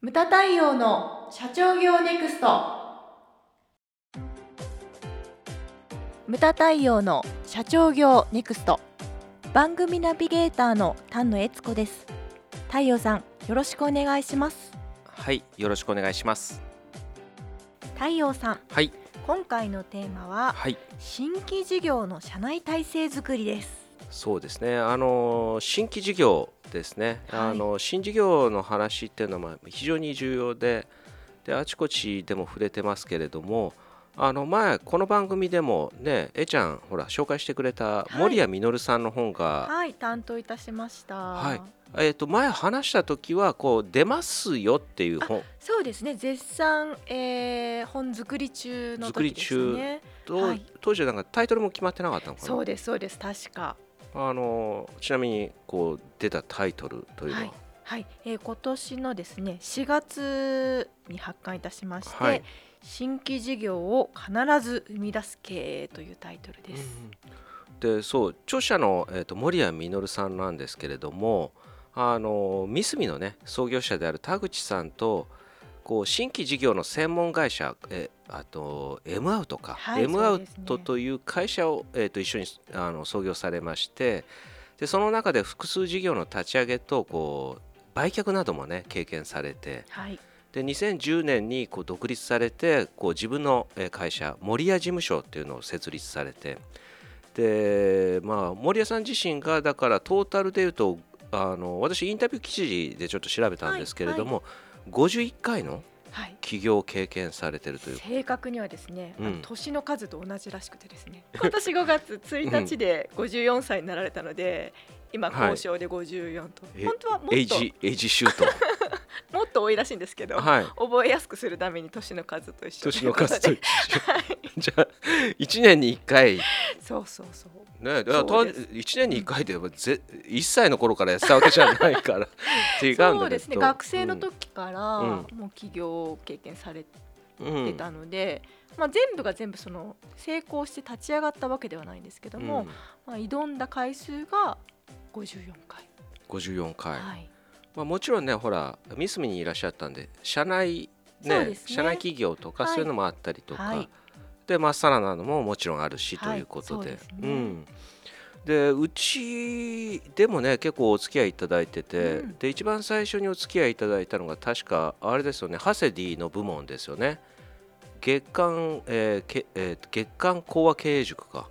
ムタ太陽の社長業ネクスト。ムタ太陽の社長業ネクスト。番組ナビゲーターの丹野悦子です。太陽さんよろしくお願いします。はい、よろしくお願いします。太陽さんはい、今回のテーマははい、新規事業の社内体制づくりです。そうですね。あの新規事業ですね。はい。あの新事業の話っていうのはまあ非常に重要で、であちこちでも触れてますけれども。あの前この番組でもねえちゃんほら紹介してくれたい。森谷実さんの本が、はい担当いたしました。はい。えっと前話した時はこう出ますよっていう本。そうですね。絶賛、えー、本作り中の時でしたねと、はい。当時はなんかタイトルも決まってなかったのかな。そうですそうです。確かあのちなみにこう出たタイトルというのは、はい。はい、えー、今年のですね4月に発刊いたしまして、はい。新規事業を必ず生み出す経営というタイトルです。でそう著者の、えー、と森谷実さんなんですけれどもあの三角のね創業者である田口さんとこう新規事業の専門会社えあと M アウトか、はい M アウトという会社を、えー、と一緒にあの創業されましてでその中で複数事業の立ち上げとこう売却などもね経験されてはい、で2010年にこう独立されてこう自分のえー会社森谷事務所っていうのを設立されてで、まあ、森谷さん自身がだからトータルでいうとあの私インタビュー記事でちょっと調べたんですけれども、51回のはい、起業を経験されてるという正確にはですね、うん。年の数と同じらしくてですね。今年5月1日で54歳になられたので、今はい。公称で54と、え本当はもっと。エイジエイジシュートもっと多いらしいんですけど、はい。覚えやすくするために年の数と一緒年の数と一緒。じゃあ1年に1回。そうそうそう。ね、だからそうです。1年に1回ではぜ1歳の頃からやってたわけじゃないから。違うんだけどそうですね。学生の時からうん。もう起業を経験されうんてたので、まあ、全部が全部その成功して立ち上がったわけではないんですけども、うん。まあ、挑んだ回数が54回、54回、はい、まあ、もちろんねほら三角にいらっしゃったんで社内ねね。社内企業とかはい。そういうのもあったりとか、はい。でまっさらなのももちろんあるし、はい。ということで。そうですね。うん。でうちでもね結構お付き合いいただいてて、うん。で一番最初にお付き合いいただいたのが確かあれですよねハセディの部門ですよね。月間、えーけえー月間講話経営塾か。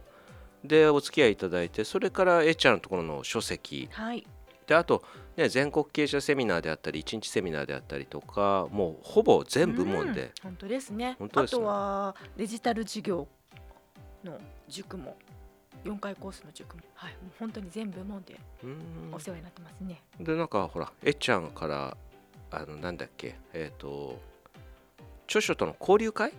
でお付き合いいただいてそれからえっちゃんのところの書籍。はい、であと、ね、全国経営者セミナーであったり一日セミナーであったりとかもうほぼ全部門うんで、本当ですね。本当ですね。あとはデジタル事業の塾も4回コースの塾も、はい、もう本当に全部門でうん。お世話になってますね。でなんかほらえっちゃんからあのなんだっけえっ、と著書との交流会？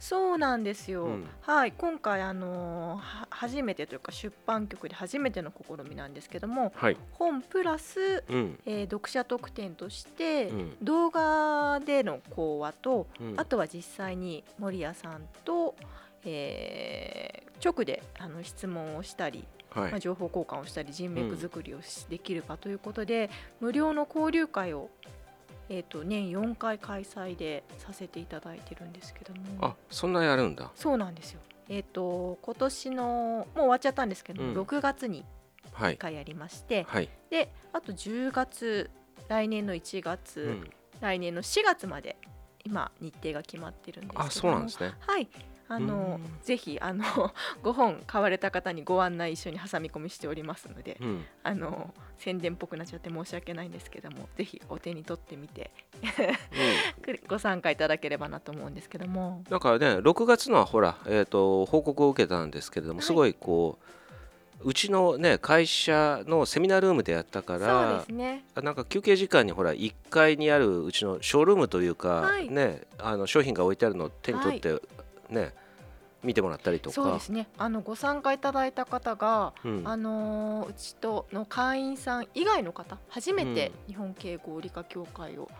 そうなんですよ、うん。はい今回あのーは初めてというか出版局で初めての試みなんですけどもはい、本プラス、うん。えー読者特典として、うん。動画での講話と、うん。あとは実際に森谷さんと、えー直であの質問をしたり、はい。まあ、情報交換をしたり人脈作りをし、できるかということで無料の交流会を、えー、と年4回開催でさせていただいてるんですけども。あそんなやるんだ。そうなんですよ。えっ、と今年のもう終わっちゃったんですけども、うん。6月にはい。1回やりまして、はい、であと10月来年の1月、うん、来年の4月まで今日程が決まってるんですけども。あそうなんですね。はいあのうん。ぜひあの 5本買われた方にご案内一緒に挟み込みしておりますのでうん。あの宣伝っぽくなっちゃって申し訳ないんですけどもぜひお手に取ってみてうん。ご参加いただければなと思うんですけども。だからね6月のはほら、えー、と報告を受けたんですけれども、はい。すごいこううちのね会社のセミナールームでやったかそうらですね。あなんか休憩時間にほら1階にあるうちのショールームというか、はい。ねあの商品が置いてあるのを手に取って、ね見てもらったりとか。そうですね。あのご参加いただいた方が、うん。あのーうちとの会員さん以外の方初めて日本経合理科協会を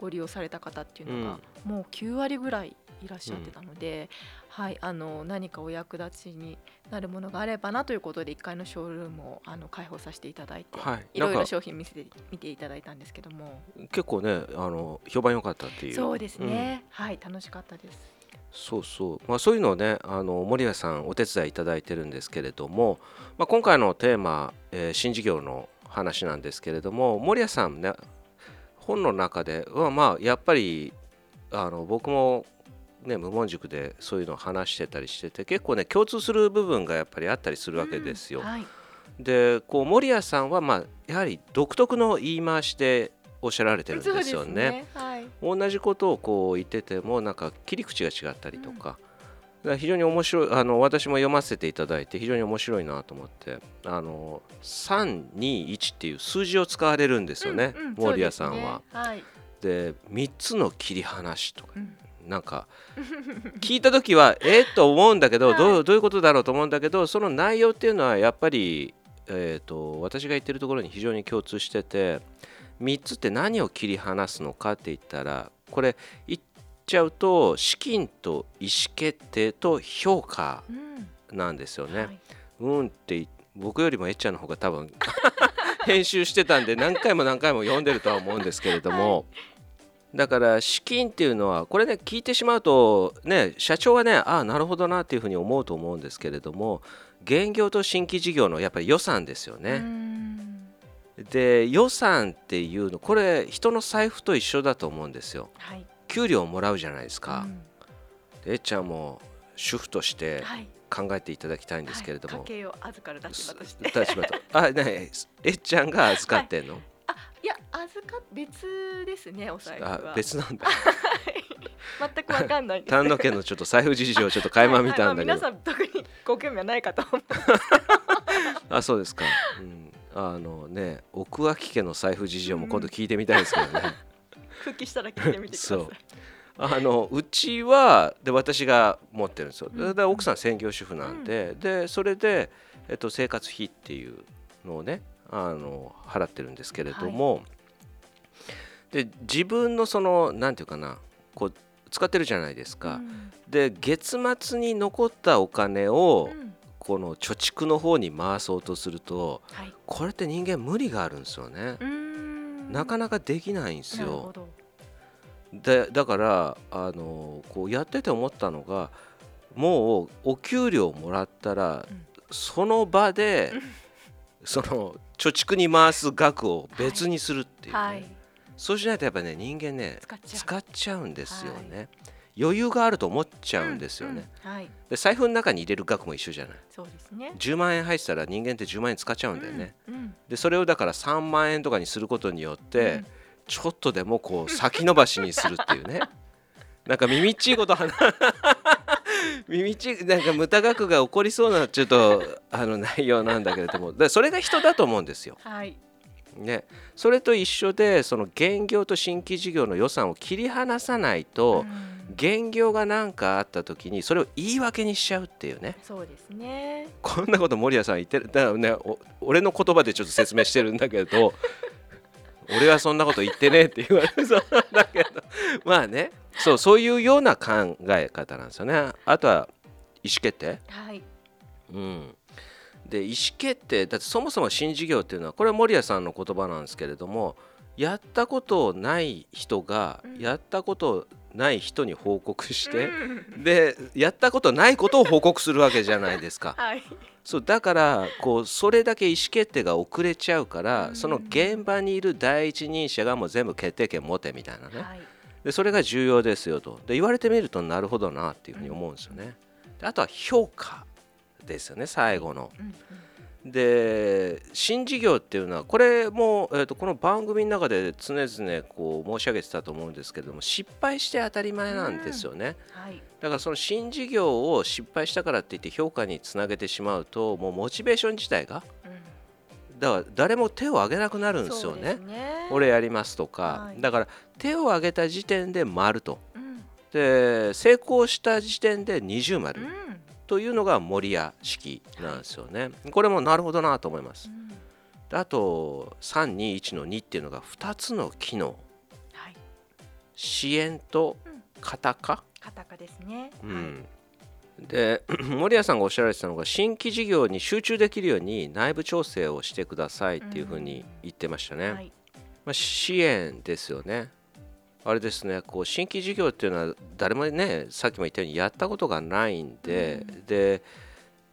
ご利用された方っていうのが、もう9割ぐらいいらっしゃってたので、はい、あの何かお役立ちになるものがあればなということで1階のショールームをあの開放させていただいて、はい。いろいろ商品見せて見ていただいたんですけども。結構ねあの評判良かったっていう。そうですね、はい楽しかったです。そうそう、まあ、そういうのをねあの森谷さんお手伝いいただいてるんですけれども、まあ、今回のテーマ、えー新事業の話なんですけれども森谷さんね本の中ではまあやっぱりあの僕もね無門塾でそういうのを話してたりしてて結構ね共通する部分がやっぱりあったりするわけですよ。うんはい、でこう森谷さんはまあやはり独特の言い回しでおっしゃられてるんですよそうね。はい、同じことをこう言っててもなんか切り口が違ったりとか,、だから非常に面白いあの私も読ませていただいて非常に面白いなと思ってあの321っていう数字を使われるんですよね、うんうん森谷さんは。ですねはい、で3つの切り離しとかうん。なんか聞いた時は えっと思うんだけど、はい。どうどういうことだろうと思うんだけどその内容っていうのはやっぱり、えー、と私が言ってるところに非常に共通してて3つって何を切り離すのかって言ったらこれ言っちゃうと資金と意思決定と評価うんなんですよね。はい。うんって僕よりもえっちゃんの方が多分 編集してたんで何回も何回も読んでるとは思うんですけれども、だから資金っていうのはこれね聞いてしまうとね社長はねああなるほどなっていうふうに思うと思うんですけれども現業と新規事業のやっぱり予算ですようね。んで予算っていうのこれ人の財布と一緒だと思うんですよ。はい、給料もらうじゃないですか。うん。でえっちゃんも主婦としてはい、考えていただきたいんですけれども、はい、家計を預かる立場として。立場と。あねえっちゃんが預かってんの、あ、いや、預か別ですね、お財布は。あ 別なんだ。全くわかんないです。丹野家のちょっと財布事情をちょっと垣間見たんだけど、はい。はい。まあ皆さん特にご興味はないかと思う。あそうですか、うん、あのね奥脇家の財布事情も今度聞いてみたいですけどね、復帰したら聞いてみてください。そう。あのうちはで私が持ってるんですよ、奥さん専業主婦なんで、でそれで、えっと、生活費っていうのをねあの払ってるんですけれども、で自分のそのなんていうかなこう使ってるじゃないですか、うん。で月末に残ったお金を、うんこの貯蓄の方に回そうとするとはい。これって人間無理があるんですよね。う、ん。なかなかできないんですよ。でだからあのこうやってて思ったのがもうお給料もらったら、うん。その場でうん。その貯蓄に回す額を別にするっていうね、はい。そうしないとやっぱね人間ね。使っちゃう。んですよね、余裕があると思っちゃうんですよね、うん。うんはい。で財布の中に入れる額も一緒じゃないそうですね。10万円入ってたら人間って10万円使っちゃうんだよね、うん。うんでそれをだから3万円とかにすることによって、うんちょっとでもこう先延ばしにするっていうね なんか耳っちいこと話 耳っちいなんか無駄額が起こりそうなちょっとあの内容なんだけれどもでそれが人だと思うんですよ。はい。ね、それと一緒でその現業と新規事業の予算を切り離さないと、うん現業が何かあった時にそれを言い訳にしちゃうっていうね。そうですね。こんなこと森谷さん言ってる。だからねお俺の言葉でちょっと説明してるんだけど 俺はそんなこと言ってねえって言われそうなんだけど。まあねそうそういうような考え方なんですよね。あとは意思決定。はい。うん。で意思決定だってそもそも新事業っていうのはこれは森谷さんの言葉なんですけれどもやったことない人がうん。やったことない人に報告して、うんでやったことないことを報告するわけじゃないですか。はい。そうだからこうそれだけ意思決定が遅れちゃうから、うんその現場にいる第一人者がもう全部決定権持てみたいなね、はい。でそれが重要ですよとで言われてみるとなるほどなっていうふうに思うんですよね。であとは評価ですよね最後の。うんうんで新事業っていうのはこれも、えー、とこの番組の中で常々こう申し上げてたと思うんですけれども失敗して当たり前なんですよね。はい。だからその新事業を失敗したからって言って評価につなげてしまうともうモチベーション自体がうんだから誰も手を挙げなくなるんですよね。ね。俺やりますとか、はいだから手を挙げた時点で丸とうん。で成功した時点で二重丸うん。というのが森屋式なんですよね。これもなるほどなと思いますう。んであと321の2っていうのが2つの機能はい。支援とうん型化カタカですね。うんで 森谷さんがおっしゃられてたのが新規事業に集中できるように内部調整をしてくださいっていうふうに言ってましたね。はい、まあ、支援ですよね。あれですねこう新規事業っていうのは誰もねさっきも言ったようにやったことがないんで、うん。で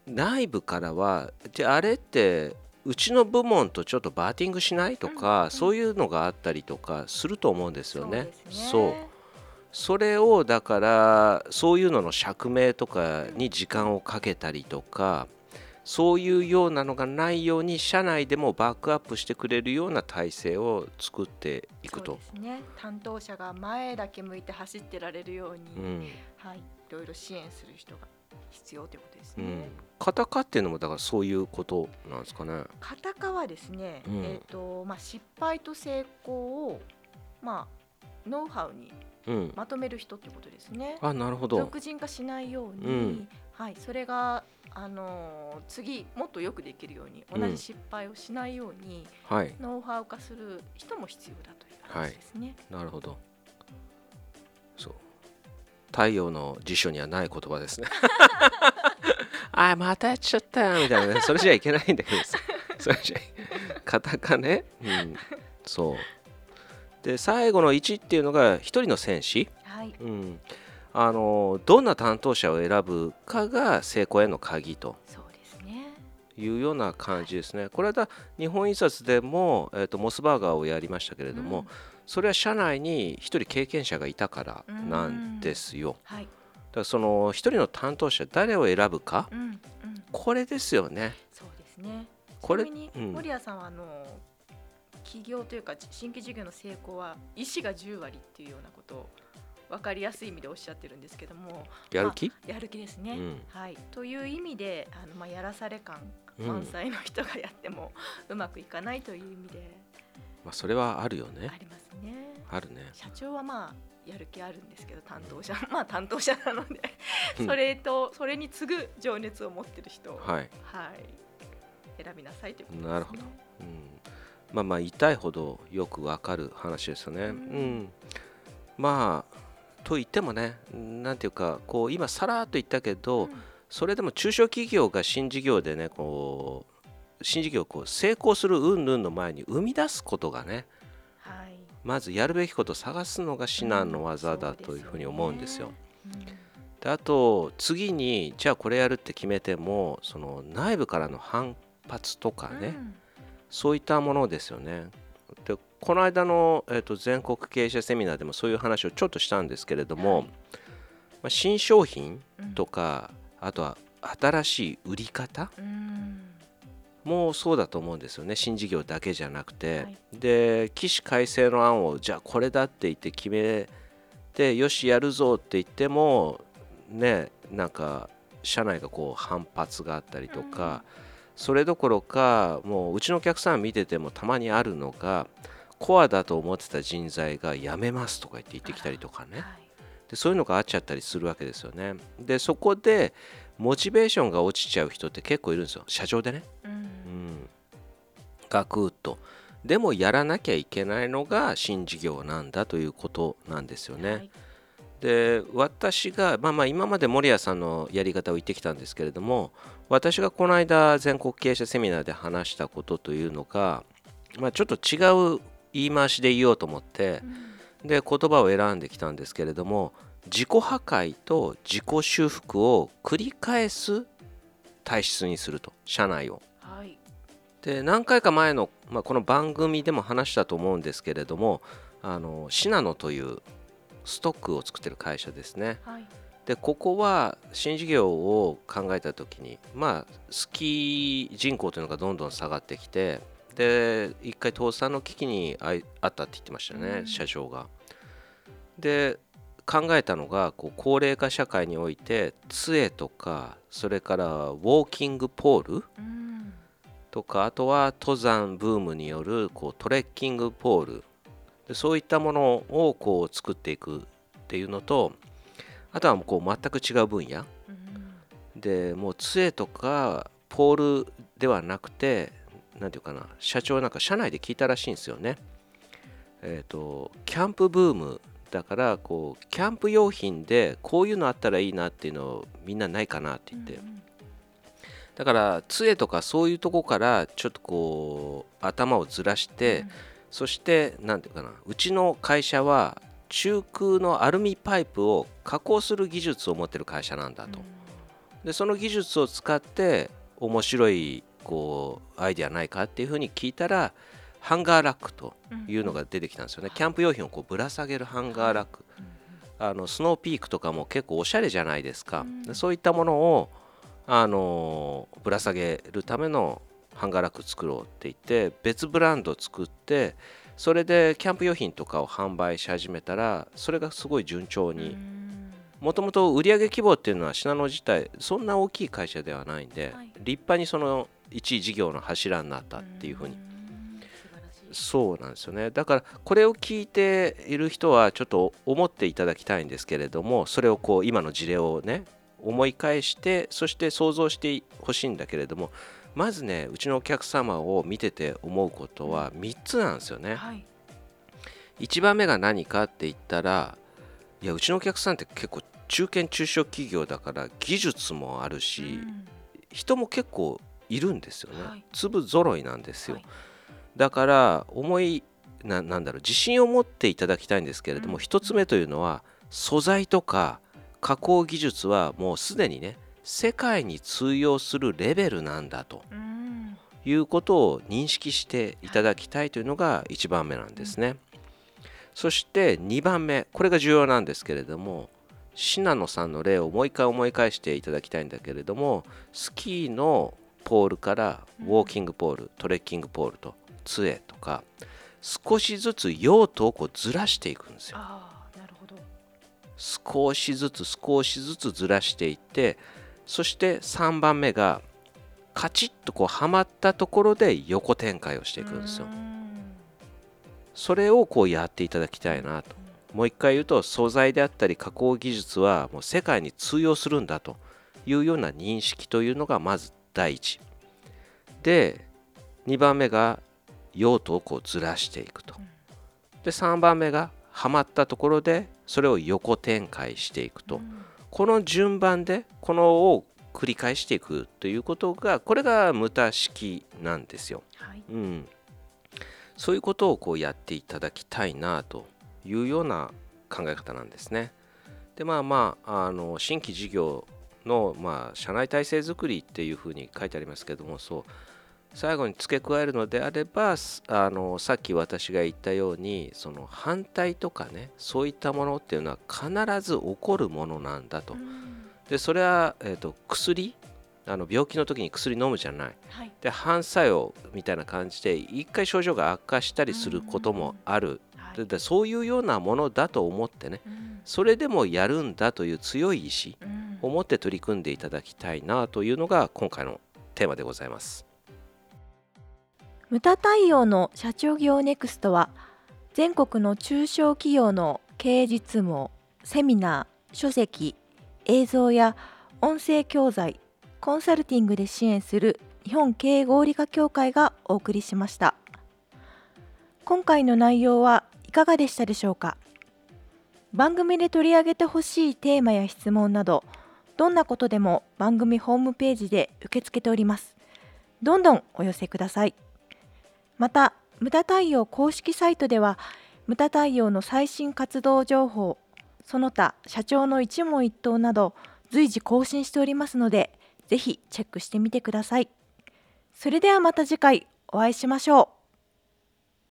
内部からはであれってうちの部門とちょっとバーティングしないとか、うんそういうのがあったりとかすると思うんですよね。そうね。そう。それをだからそういうのの釈明とかに時間をかけたりとかそういうようなのがないように社内でもバックアップしてくれるような体制を作っていくとで。すね。担当者が前だけ向いて走ってられるように、うんはい、いろいろ支援する人が必要ということですね。うん、カタカっていうのもだからそういうことなんですかね。カタカはですね、うんえっ、とまあ失敗と成功をまあノウハウにうん、まとめる人ってことですね。あなるほど。俗人化しないように、うんはい、それがあのー次もっとよくできるようにうん。同じ失敗をしないように、はい。ノウハウ化する人も必要だという話ですね。なるほど。そう。太陽の辞書にはない言葉ですね。あまたやっちゃったよみたいなね。それじゃいけないんだけどさ。それじゃカタカね、うん、そう。で最後の1っていうのが一人の戦士、はい、うん、あのどんな担当者を選ぶかが成功への鍵とそうですね。いうような感じですね。これは日本印刷でも、えー、とモスバーガーをやりましたけれども、うんそれは社内に一人経験者がいたからなんですよ。はい、だからその一人の担当者誰を選ぶかうん、うん、これですよね。そうですね。これに、うん森谷さんはあの企業というか新規事業の成功は意思が10割っていうようなことを分かりやすい意味でおっしゃってるんですけども。やる気、やる気ですね。うん。はい、という意味であの、まあ、やらされ感うん。満載の人がやってもうまくいかないという意味で。まあ、それはあるよね。あ。りますね。あるね。社長はまあやる気あるんですけど担当者。まあ担当者なので。うん。それとそれに次ぐ情熱を持ってる人。を、はい。はい、選びなさいということです、ね。なるほど。うん、まあまあ痛いほどよくわかる話ですよね。ううんん、まあと言ってもねなんていうかこう今さらっと言ったけど、うんそれでも中小企業が新事業でねこう新事業をこう成功する云々の前に生み出すことがねはい、まずやるべきことを探すのが至難の技だうんというふうに思うんですよ。。そうですよねであと次にじゃあこれやるって決めてもその内部からの反発とかうんね、そういったものですよね。でこの間の、えー、と全国経営者セミナーでもそういう話をちょっとしたんですけれども、はい。まあ、新商品うん。とか、あとは新しい売り方うん。もそうだと思うんですよね。新事業だけじゃなくて、はい。で起死回生の案をじゃあこれだって言って決めてよしやるぞって言ってもねなんか社内がこう反発があったりとか、それどころかもううちのお客さん見ててもたまにあるのがコアだと思ってた人材が辞めますとか言って言ってきたりとかね。はいでそういうのがあっちゃったりするわけですよね。でそこでモチベーションが落ちちゃう人って結構いるんですよ。社長でね。うん。うん、ガクッと。でもやらなきゃいけないのが新事業なんだということなんですよね。はい。で私が、まあ、まあ今まで守屋さんのやり方を言ってきたんですけれども私がこの間全国経営者セミナーで話したことというのが、まあ、ちょっと違う言い回しで言おうと思ってうん。で言葉を選んできたんですけれども自己破壊と自己修復を繰り返す体質にすると社内を。はい。で何回か前の、まあ、この番組でも話したと思うんですけれどもあのシナノというストックを作ってる会社ですね。はい。でここは新事業を考えた時にまあスキー人口というのがどんどん下がってきてで一回倒産の危機にあいあったって言ってましたね、うん。社長が。で考えたのがこう高齢化社会において杖とかそれからウォーキングポールうん。とかあとは登山ブームによるこうトレッキングポール。でそういったものをこう作っていくっていうのとあとはこう全く違う分野。うん。でもう杖とかポールではなくて何ていうかな社長なんか社内で聞いたらしいんですよね。えっ、とキャンプブームだからこうキャンプ用品でこういうのあったらいいなっていうのをみんなないかなって言って、だから杖とかそういうとこからちょっとこう頭をずらして、そして何ていうかなうちの会社は中空のアルミパイプを加工する技術を持ってる会社なんだと、でその技術を使って面白いこうアイデアないかっていうふうに聞いたらハンガーラックというのが出てきたんですよね、キャンプ用品をこうぶら下げるハンガーラック、あのスノーピークとかも結構おしゃれじゃないですか、でそういったものをあのぶら下げるためのハンガーラック作ろうって言って別ブランドを作ってそれでキャンプ用品とかを販売し始めたらそれがすごい順調にもともと売上規模っていうのは信濃自体そんな大きい会社ではないんで、はい。立派にその一事業の柱になったっていうふうに。そうなんですよね。だからこれを聞いている人はちょっと思っていただきたいんですけれどもそれをこう今の事例をね思い返してそして想像してほしいんだけれどもまずねうちのお客様を見てて思うことは3つなんですよね。はい。1番目が何かって言ったらいやうちのお客さんって結構中堅中小企業だから技術もあるし、人も結構いるんですよね、はい。粒揃いなんですよ、はい。だから思いななんだろう自信を持っていただきたいんですけれども、うん。一つ目というのは素材とか加工技術はもうすでにね世界に通用するレベルなんだとうん。いうことを認識していただきたいというのが1番目なんですね。そして2番目これが重要なんですけれども信濃さんの例をもう一回思い返していただきたいんだけれどもスキーのポールからウォーキングポール、トレッキングポールと杖とか少しずつ用途をこうずらしていくんですよ。少しずつ少しずつずらしていってそして3番目がカチッとこうはまったところで横展開をしていくんですよう。んそれをこうやっていただきたいなと。もう一回言うと素材であったり加工技術はもう世界に通用するんだというような認識というのがまず第一。で2番目が用途をこうずらしていくと。で3番目がはまったところでそれを横展開していくと。この順番でこのを繰り返していくということがこれが無駄式なんですよ。はいうん、そういうことをこうやっていただきたいなというような考え方なんですね。でまあまああの新規事業の、まあ、社内体制づくりっていうふうに書いてありますけどもそう最後に付け加えるのであればすあのさっき私が言ったようにその反対とかねそういったものっていうのは必ず起こるものなんだと。でそれは、えー、と薬？あの病気の時に薬飲むじゃない。はいで反作用みたいな感じで一回症状が悪化したりすることもあるはいででそういうようなものだと思ってねうん。それでもやるんだという強い意志うん。を持って取り組んでいただきたいなというのが今回のテーマでございます。ムタ対応の社長業ネクストは全国の中小企業の経営実務をセミナー、書籍、映像や音声教材、コンサルティングで支援する日本経営合理化協会がお送りしました。今回の内容はいかがでしたでしょうか？番組で取り上げてほしいテーマや質問などどんなことでも番組ホームページで受け付けております。どんどんお寄せください。また無駄対応公式サイトでは無駄対応の最新活動情報その他社長の一問一答など随時更新しておりますのでぜひチェックしてみてください。それではまた次回お会いしましょう。